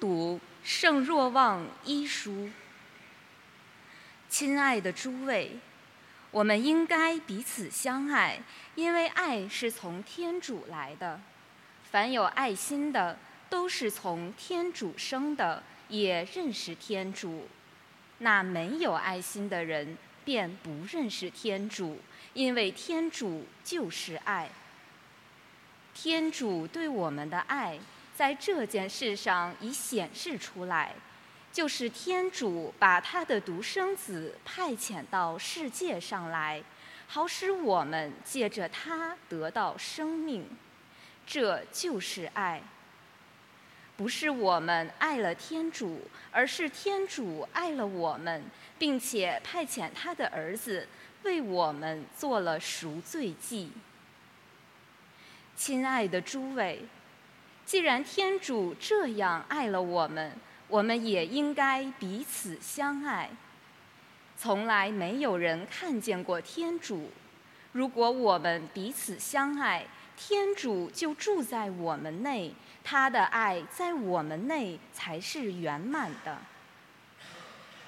读《圣若望一书》。亲爱的诸位，我们应该彼此相爱，因为爱是从天主来的。凡有爱心的，都是从天主生的，也认识天主。那没有爱心的人，便不认识天主，因为天主就是爱。天主对我们的爱。在这件事上已显示出来，就是天主把他的独生子派遣到世界上来，好使我们借着他得到生命。这就是爱，不是我们爱了天主，而是天主爱了我们，并且派遣他的儿子为我们做了赎罪祭。亲爱的诸位。既然天主这样爱了我们，我们也应该彼此相爱。从来没有人看见过天主。如果我们彼此相爱，天主就住在我们内，他的爱在我们内才是圆满的。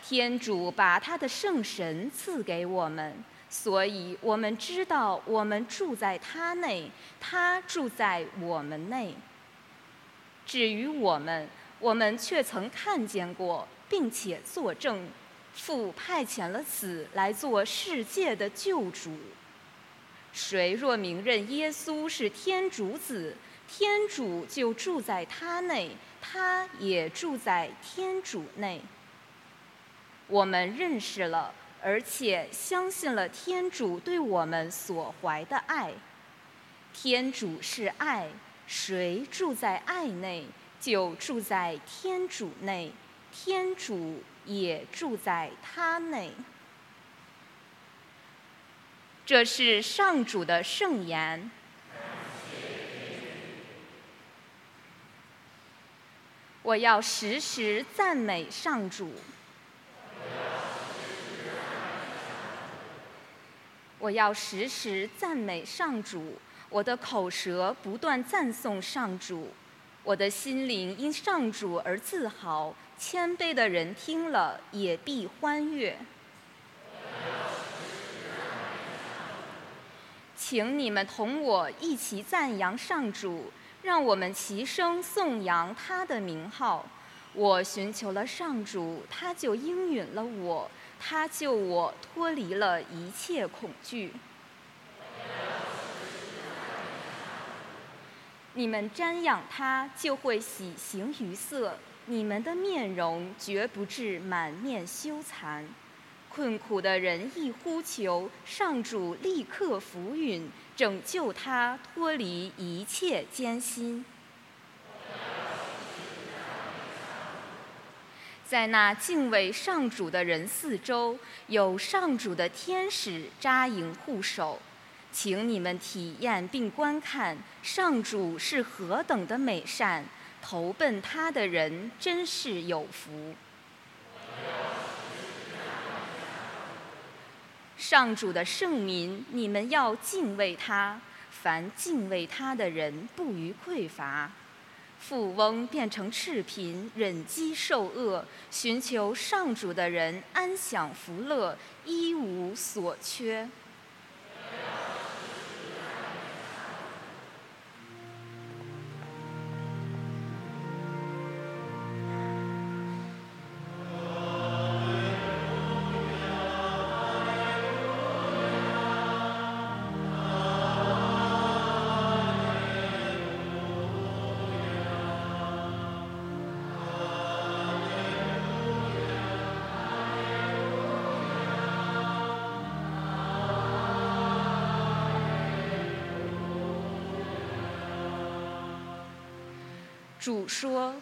天主把他的圣神赐给我们，所以我们知道我们住在他内，他住在我们内。至于我们，我们却曾看见过，并且作证，父派遣了子来做世界的救主。谁若明认耶稣是天主子，天主就住在他内，他也住在天主内。我们认识了，而且相信了天主对我们所怀的爱。天主是爱。谁住在爱内，就住在天主内，天主也住在他内。这是上主的圣言。我要时时赞美上主。我要时时赞美上主。我的口舌不断赞颂上主，我的心灵因上主而自豪。谦卑的人听了也必欢悦。请你们同我一起赞扬上主，让我们齐声颂扬他的名号。我寻求了上主，他就应允了我，他救我脱离了一切恐惧。你们瞻仰他，就会喜形于色；你们的面容绝不致满面羞惭。困苦的人一呼求，上主立刻扶允，拯救他脱离一切艰辛。在那敬畏上主的人四周，有上主的天使扎营护守。请你们体验并观看上主是何等的美善，投奔他的人真是有福。上主的圣民，你们要敬畏他，凡敬畏他的人不于匮乏。富翁变成赤贫，忍饥受饿，寻求上主的人安享福乐，一无所缺。主说：“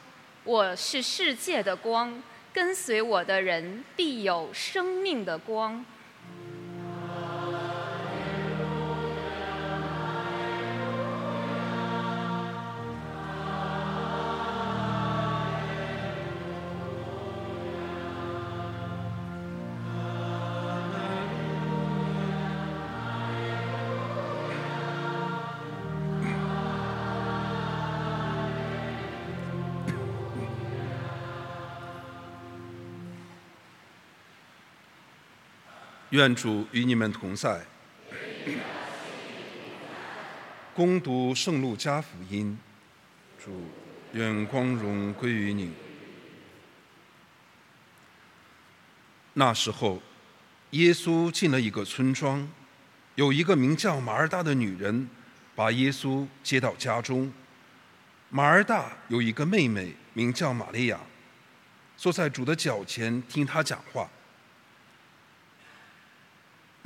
我是世界的光，跟随我的人必有生命的光。”愿主与你们同在。攻读圣路加福音，主，愿光荣归于你。那时候，耶稣进了一个村庄，有一个名叫马尔大的女人，把耶稣接到家中。马尔大有一个妹妹，名叫玛利亚，坐在主的脚前听他讲话。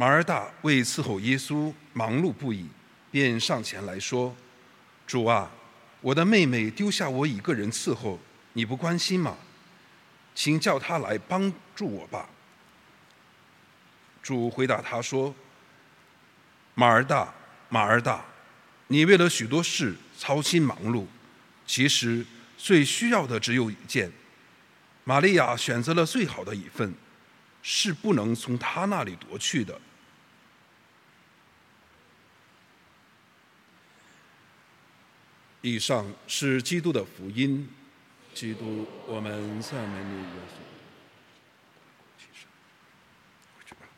马尔大为伺候耶稣忙碌不已，便上前来说：“主啊，我的妹妹丢下我一个人伺候，你不关心吗？请叫她来帮助我吧。”主回答他说：“马尔大，马尔大，你为了许多事操心忙碌，其实最需要的只有一件。玛利亚选择了最好的一份，是不能从她那里夺去的。”以上是基督的福音，基督，我们赞美你，耶稣。